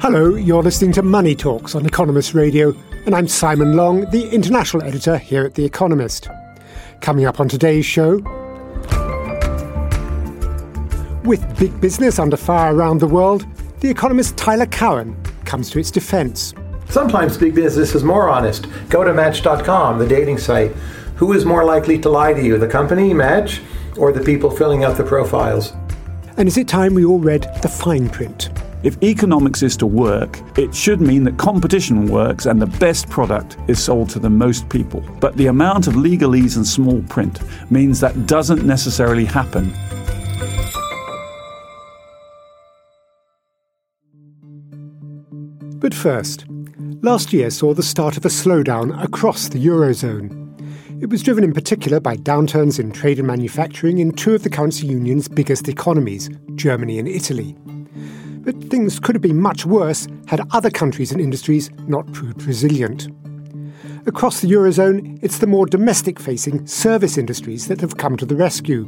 Hello, you're listening to Money Talks on Economist Radio, and I'm Simon Long, the international editor here at The Economist. Coming up on today's show, with big business under fire around the world, The Economist Tyler Cowen comes to its defense. Sometimes big business is more honest. Go to Match.com, the dating site. Who is more likely to lie to you, the company, Match, or the people filling out the profiles? And is it time we all read the fine print? If economics is to work, it should mean that competition works and the best product is sold to the most people. But the amount of legalese and small print means that doesn't necessarily happen. But first, last year saw the start of a slowdown across the Eurozone. It was driven in particular by downturns in trade and manufacturing in two of the currency union's biggest economies, Germany and Italy. But things could have been much worse had other countries and industries not proved resilient. Across the Eurozone, it's the more domestic facing service industries that have come to the rescue.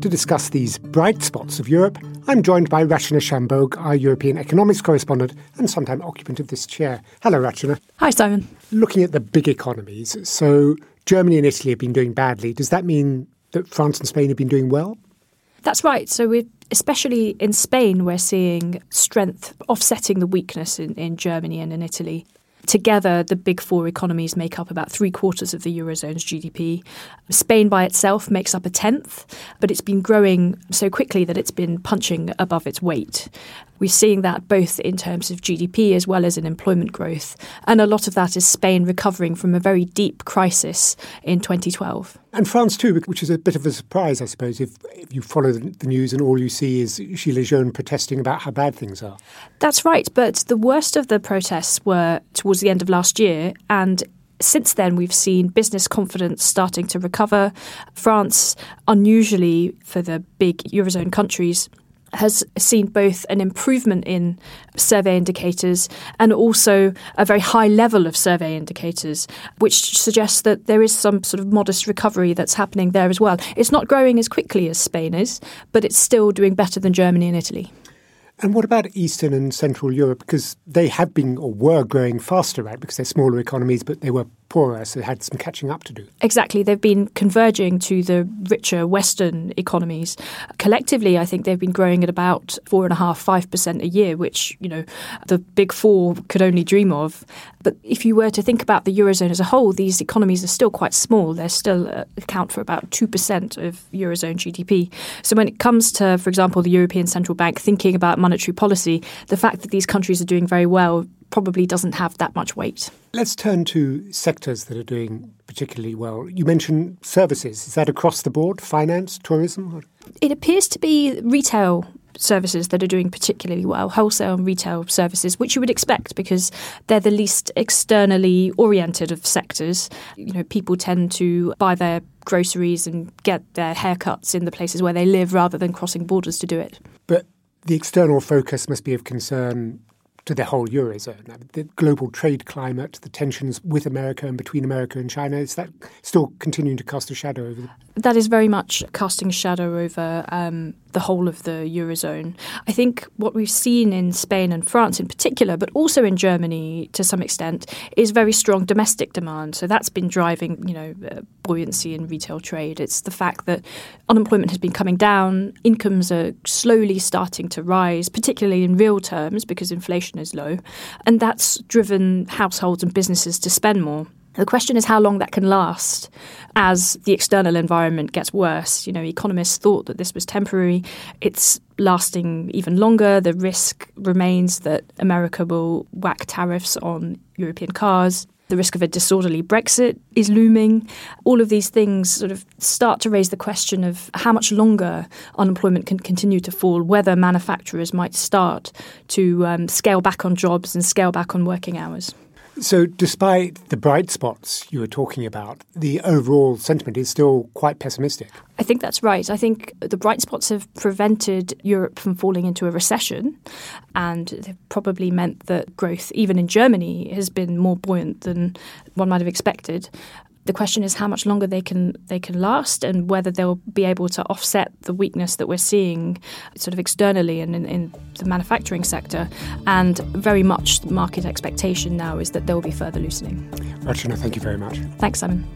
To discuss these bright spots of Europe, I'm joined by Rachana Shanbhogue, our European economics correspondent and sometime occupant of this chair. Hello, Rachana. Hi, Simon. Looking at the big economies, so Germany and Italy have been doing badly. Does that mean that France and Spain have been doing well? That's right. So we're especially in Spain, we're seeing strength offsetting the weakness in, in Germany and in Italy. Together, the big four economies make up about three quarters of the Eurozone's GDP. Spain by itself makes up a tenth, but it's been growing so quickly that it's been punching above its weight. We're seeing that both in terms of GDP as well as in employment growth. And a lot of that is Spain recovering from a very deep crisis in 2012. And France too, which is a bit of a surprise, I suppose, if, if you follow the news and all you see is Gilets jaunes protesting about how bad things are. That's right, but the worst of the protests were towards the end of last year, and since then, we've seen business confidence starting to recover. France, unusually for the big Eurozone countries, has seen both an improvement in survey indicators and also a very high level of survey indicators, which suggests that there is some sort of modest recovery that's happening there as well. It's not growing as quickly as Spain is, but it's still doing better than Germany and Italy. And what about Eastern and Central Europe? Because they have been or were growing faster, right? Because they're smaller economies, but they were poorer, so they had some catching up to do. Exactly. They've been converging to the richer Western economies. Collectively, I think they've been growing at about four and a half, five percent a year, which, you know, the big four could only dream of. But if you were to think about the Eurozone as a whole, these economies are still quite small. They still uh, account for about 2% of Eurozone GDP. So when it comes to, for example, the European Central Bank thinking about monetary policy, the fact that these countries are doing very well probably doesn't have that much weight. Let's turn to sectors that are doing particularly well. You mentioned services. Is that across the board? Finance, tourism? It appears to be retail services that are doing particularly well, wholesale and retail services, which you would expect because they're the least externally oriented of sectors. You know, people tend to buy their groceries and get their haircuts in the places where they live rather than crossing borders to do it. But the external focus must be of concern to the whole eurozone. The global trade climate, the tensions with America and between America and China, is that still continuing to cast a shadow over? That is very much casting a shadow over um, the whole of the eurozone. I think what we've seen in Spain and France, in particular, but also in Germany to some extent, is very strong domestic demand. So that's been driving, you know, uh, buoyancy in retail trade. It's the fact that unemployment has been coming down, incomes are slowly starting to rise, particularly in real terms because inflation is low, and that's driven households and businesses to spend more. The question is how long that can last as the external environment gets worse. You know, economists thought that this was temporary. It's lasting even longer. The risk remains that America will whack tariffs on European cars. the risk of a disorderly Brexit is looming. All of these things sort of start to raise the question of how much longer unemployment can continue to fall, whether manufacturers might start to um, scale back on jobs and scale back on working hours. So, despite the bright spots you were talking about, the overall sentiment is still quite pessimistic. I think that's right. I think the bright spots have prevented Europe from falling into a recession, and they've probably meant that growth, even in Germany, has been more buoyant than one might have expected. The question is how much longer they can they can last, and whether they'll be able to offset the weakness that we're seeing, sort of externally and in, in, the manufacturing sector. And very much the market expectation now is that there will be further loosening. Rachana, thank you very much. Thanks, Simon.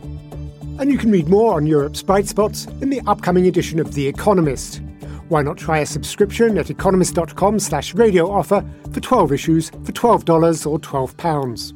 And you can read more on Europe's bright spots in the upcoming edition of The Economist. Why not try a subscription at economist.com slash radio offer for 12 issues for $12 or £12.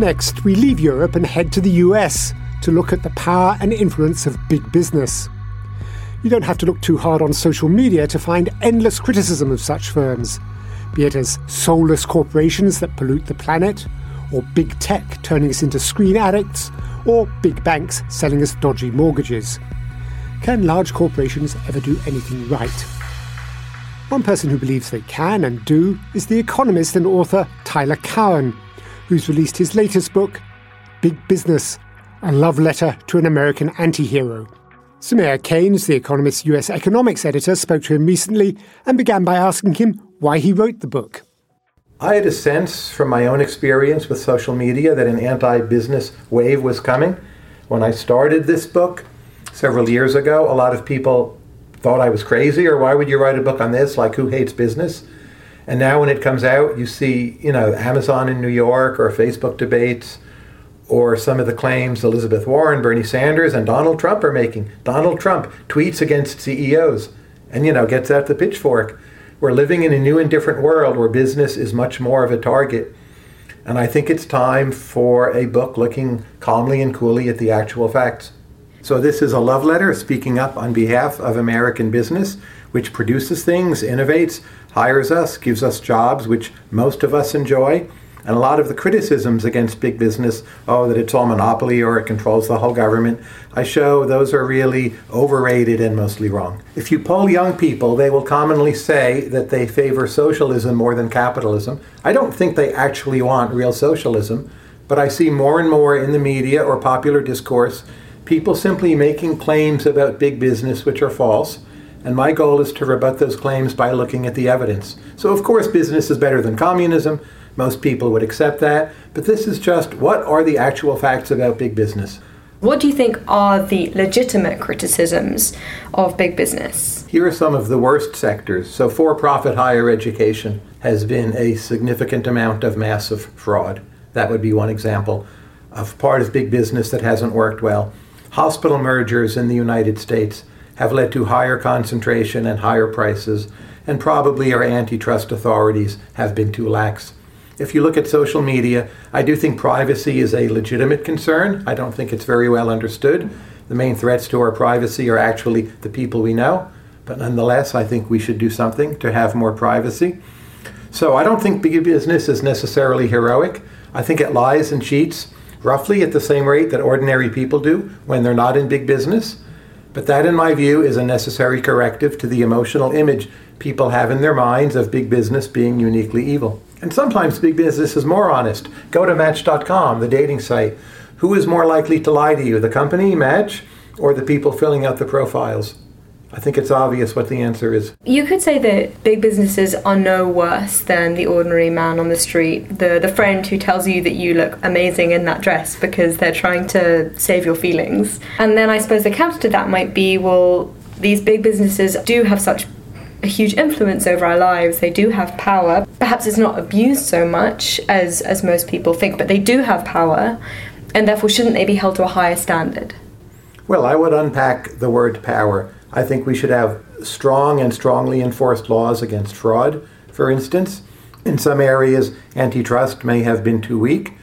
Next, we leave Europe and head to the US to look at the power and influence of big business. You don't have to look too hard on social media to find endless criticism of such firms, be it as soulless corporations that pollute the planet, or big tech turning us into screen addicts, or big banks selling us dodgy mortgages. Can large corporations ever do anything right? One person who believes they can and do is the economist and author Tyler Cowen who's released his latest book, Big Business A Love Letter to an American Anti Hero. Soumaya Keynes, The Economist's US economics editor, spoke to him recently and began by asking him why he wrote the book. I had a sense from my own experience with social media that an anti business wave was coming. When I started this book several years ago, a lot of people thought I was crazy, or why would you write a book on this? Like, who hates business? And now when it comes out, you see, you know, Amazon in New York or Facebook debates or some of the claims Elizabeth Warren, Bernie Sanders, and Donald Trump are making. Donald Trump tweets against CEOs and, you know, gets out the pitchfork. We're living in a new and different world where business is much more of a target. And I think it's time for a book looking calmly and coolly at the actual facts. So, this is a love letter speaking up on behalf of American business, which produces things, innovates, hires us, gives us jobs, which most of us enjoy. And a lot of the criticisms against big business, oh, that it's all monopoly or it controls the whole government, I show those are really overrated and mostly wrong. If you poll young people, they will commonly say that they favor socialism more than capitalism. I don't think they actually want real socialism, but I see more and more in the media or popular discourse people simply making claims about big business which are false and my goal is to rebut those claims by looking at the evidence. So, of course, business is better than communism. Most people would accept that. But this is just what are the actual facts about big business? What do you think are the legitimate criticisms of big business? Here are some of the worst sectors. So, for profit higher education has been a significant amount of massive fraud. That would be one example of part of big business that hasn't worked well. Hospital mergers in the United States have led to higher concentration and higher prices, and probably our antitrust authorities have been too lax. If you look at social media, I do think privacy is a legitimate concern. I don't think it's very well understood. The main threats to our privacy are actually the people we know, but nonetheless, I think we should do something to have more privacy. So I don't think big business is necessarily heroic. I think it lies and cheats roughly at the same rate that ordinary people do when they're not in big business. But that, in my view, is a necessary corrective to the emotional image people have in their minds of big business being uniquely evil. And sometimes big business is more honest. Go to Match.com, the dating site. Who is more likely to lie to you, the company, Match, or the people filling out the profiles? I think it's obvious what the answer is. You could say that big businesses are no worse than the ordinary man on the street, the the friend who tells you that you look amazing in that dress because they're trying to save your feelings. And then I suppose the counter to that might be, well, these big businesses do have such a huge influence over our lives. They do have power. Perhaps it's not abused so much as, as most people think, but they do have power, and therefore shouldn't they be held to a higher standard? Well, I would unpack the word power. I think we should have strong and strongly enforced laws against fraud, for instance. In some areas, antitrust may have been too weak,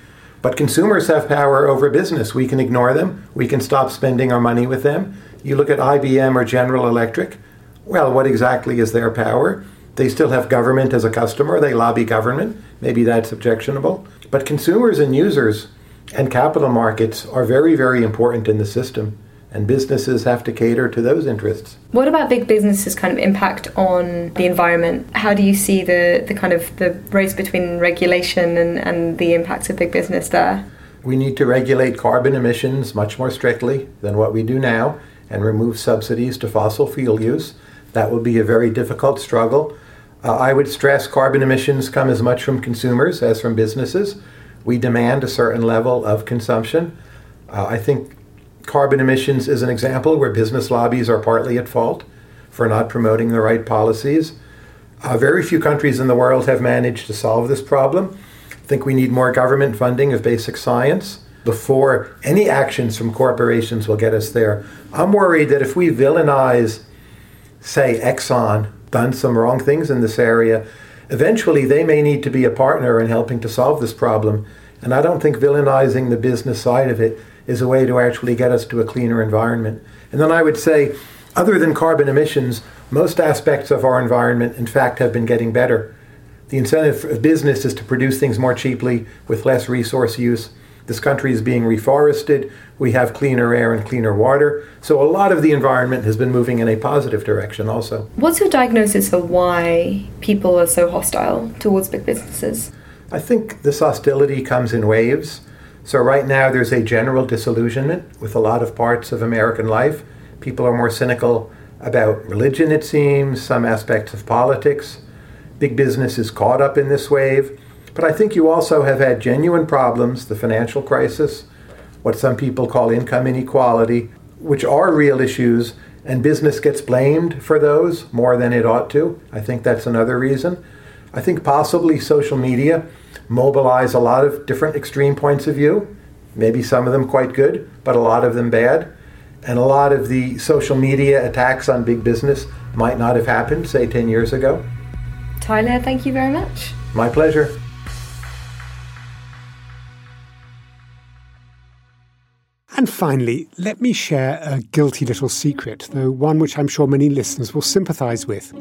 but consumers have power over business. We can ignore them, we can stop spending our money with them. You look at IBM or General Electric, well, what exactly is their power? They still have government as a customer, they lobby government. Maybe that's objectionable. But consumers and users and capital markets are very, very important in the system and businesses have to cater to those interests. What about big businesses' kind of impact on the environment? How do you see the, the kind of the race between regulation and, and the impacts of big business there? We need to regulate carbon emissions much more strictly than what we do now and remove subsidies to fossil fuel use. That will be a very difficult struggle. Uh, I would stress carbon emissions come as much from consumers as from businesses. We demand a certain level of consumption. Uh, I think Carbon emissions is an example where business lobbies are partly at fault for not promoting the right policies. Uh, very few countries in the world have managed to solve this problem. I think we need more government funding of basic science before any actions from corporations will get us there. I'm worried that if we villainize, say, Exxon, done some wrong things in this area, eventually they may need to be a partner in helping to solve this problem. And I don't think villainizing the business side of it is a way to actually get us to a cleaner environment. And then I would say, other than carbon emissions, most aspects of our environment, in fact, have been getting better. The incentive of business is to produce things more cheaply with less resource use. This country is being reforested. We have cleaner air and cleaner water. So a lot of the environment has been moving in a positive direction also. What's your diagnosis for why people are so hostile towards big businesses? I think this hostility comes in waves. So, right now, there's a general disillusionment with a lot of parts of American life. People are more cynical about religion, it seems, some aspects of politics. Big business is caught up in this wave. But I think you also have had genuine problems the financial crisis, what some people call income inequality, which are real issues, and business gets blamed for those more than it ought to. I think that's another reason. I think possibly social media mobilize a lot of different extreme points of view, maybe some of them quite good, but a lot of them bad. And a lot of the social media attacks on big business might not have happened, say, 10 years ago. Tyler, thank you very much. My pleasure. And finally, let me share a guilty little secret, though one which I'm sure many listeners will sympathise with.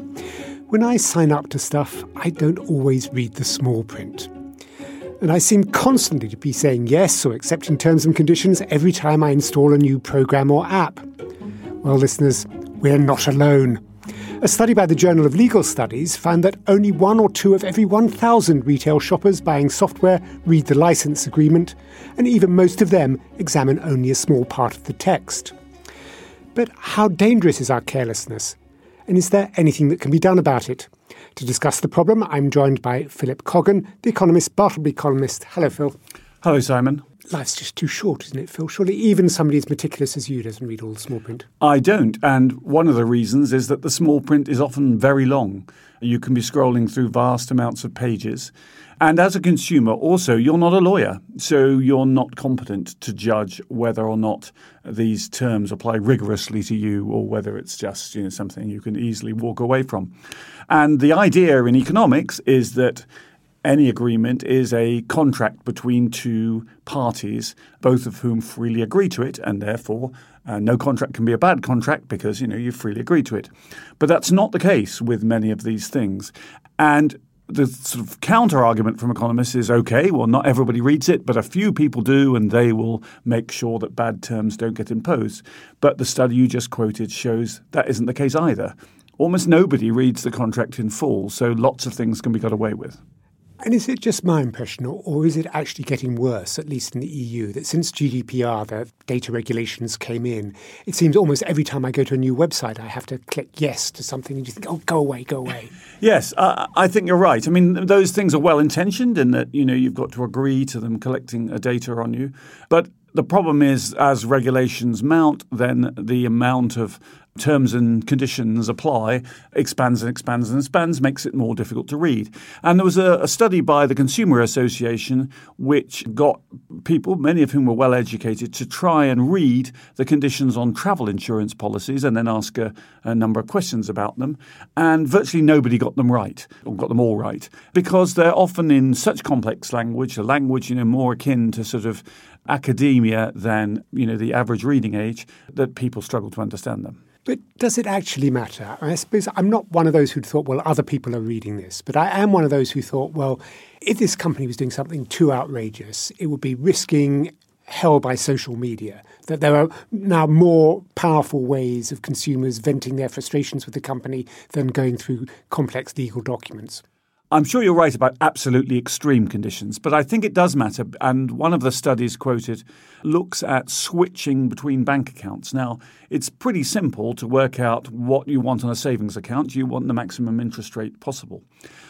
When I sign up to stuff, I don't always read the small print and I seem constantly to be saying yes or accepting terms and conditions every time I install a new program or app. Well, listeners, we're not alone. A study by the Journal of Legal Studies found that only one or two of every 1,000 retail shoppers buying software read the license agreement, and even most of them examine only a small part of the text. But how dangerous is our carelessness? And is there anything that can be done about it? To discuss the problem, I'm joined by Philip Coggan, the Economist Bartleby columnist. Hello, Phil. Hello, Simon. Life's just too short, isn't it, Phil? Surely even somebody as meticulous as you doesn't read all the small print. I don't, and one of the reasons is that the small print is often very long. You can be scrolling through vast amounts of pages. And as a consumer, also, you're not a lawyer, so you're not competent to judge whether or not these terms apply rigorously to you or whether it's just you know, something you can easily walk away from. And the idea in economics is that any agreement is a contract between two parties, both of whom freely agree to it, and therefore uh, no contract can be a bad contract because you know you freely agree to it. But that's not the case with many of these things, and the sort of counter argument from economists is okay, well, not everybody reads it, but a few people do, and they will make sure that bad terms don't get imposed. But the study you just quoted shows that isn't the case either almost nobody reads the contract in full, so lots of things can be got away with. And is it just my impression, or, is it actually getting worse, at least in the EU, that since GDPR, the data regulations came in, it seems almost every time I go to a new website, I have to click yes to something and you think, oh, go away, go away. Yes, uh, I think you're right. I mean, those things are well intentioned in that, you know, you've got to agree to them collecting a data on you. But The problem is, as regulations mount, then the amount of terms and conditions apply expands and expands and expands, makes it more difficult to read. And there was a, a, study by the Consumer Association which got people, many of whom were well educated, to try and read the conditions on travel insurance policies and then ask a, a number of questions about them. And virtually nobody got them right, or got them all right, because they're often in such complex language, a language you know more akin to sort of academia than you know the average reading age, that people struggle to understand them. But does it actually matter? I suppose I'm not one of those who thought, well, other people are reading this, but I am one of those who thought, well, if this company was doing something too outrageous, it would be risking hell by social media. That there are now more powerful ways of consumers venting their frustrations with the company than going through complex legal documents. I'm sure you're right about absolutely extreme conditions, but I think it does matter. And one of the studies quoted looks at switching between bank accounts. Now, it's pretty simple to work out what you want on a savings account. You want the maximum interest rate possible.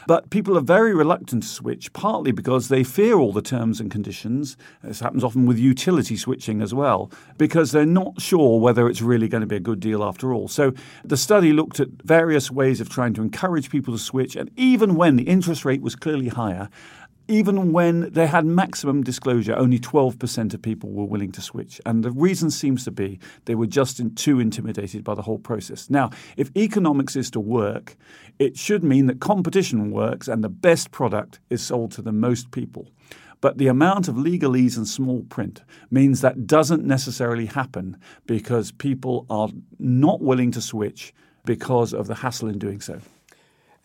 But people are very reluctant to switch, partly because they fear all the terms and conditions. This happens often with utility switching as well, because they're not sure whether it's really going to be a good deal after all. So the study looked at various ways of trying to encourage people to switch, and even when the interest rate was clearly higher, even when they had maximum disclosure, only 12% of people were willing to switch. And the reason seems to be they were just in, too intimidated by the whole process. Now, if economics is to work, it should mean that competition works and the best product is sold to the most people. But the amount of legalese and small print means that doesn't necessarily happen because people are not willing to switch because of the hassle in doing so.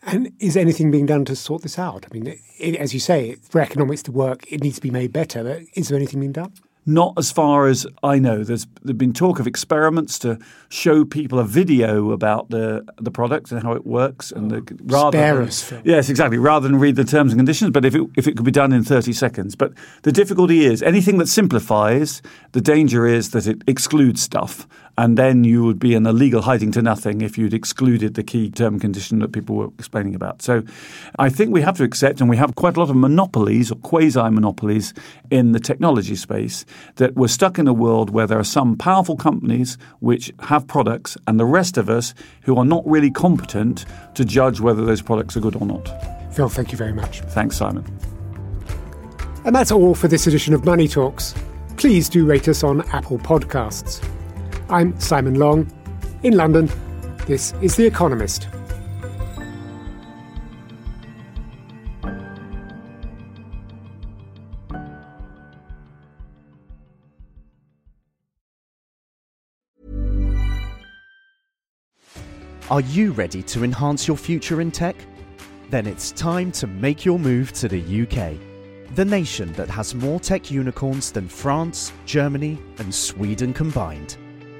And is anything being done to sort this out? I mean, it, as you say, for economics to work, it needs to be made better. But is there anything being done? Not as far as I know. There's there's been talk of experiments to show people a video about the the product and how it works, and the, oh, rather Spare us, yes, exactly, rather than read the terms and conditions. But if it if it could be done in 30 seconds, but the difficulty is anything that simplifies. The danger is that it excludes stuff, and then you would be in a legal hiding to nothing if you'd excluded the key term condition that people were explaining about. So, I think we have to accept, and we have quite a lot of monopolies or quasi monopolies in the technology space that we're stuck in a world where there are some powerful companies which have products and the rest of us who are not really competent to judge whether those products are good or not. Phil, thank you very much. Thanks, Simon. And that's all for this edition of Money Talks. Please do rate us on Apple Podcasts. I'm Simon Long. In London, this is The Economist. Are you ready to enhance your future in tech? Then it's time to make your move to the UK, the nation that has more tech unicorns than France, Germany, and Sweden combined.